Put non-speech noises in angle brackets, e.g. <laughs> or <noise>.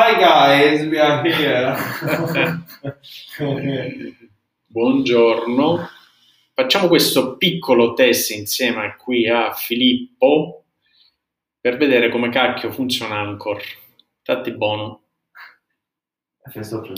Hi guys, we are here. <laughs> Buongiorno. Facciamo questo piccolo test insieme qui a Filippo per vedere come cacchio funziona Anchor. Tatti buono.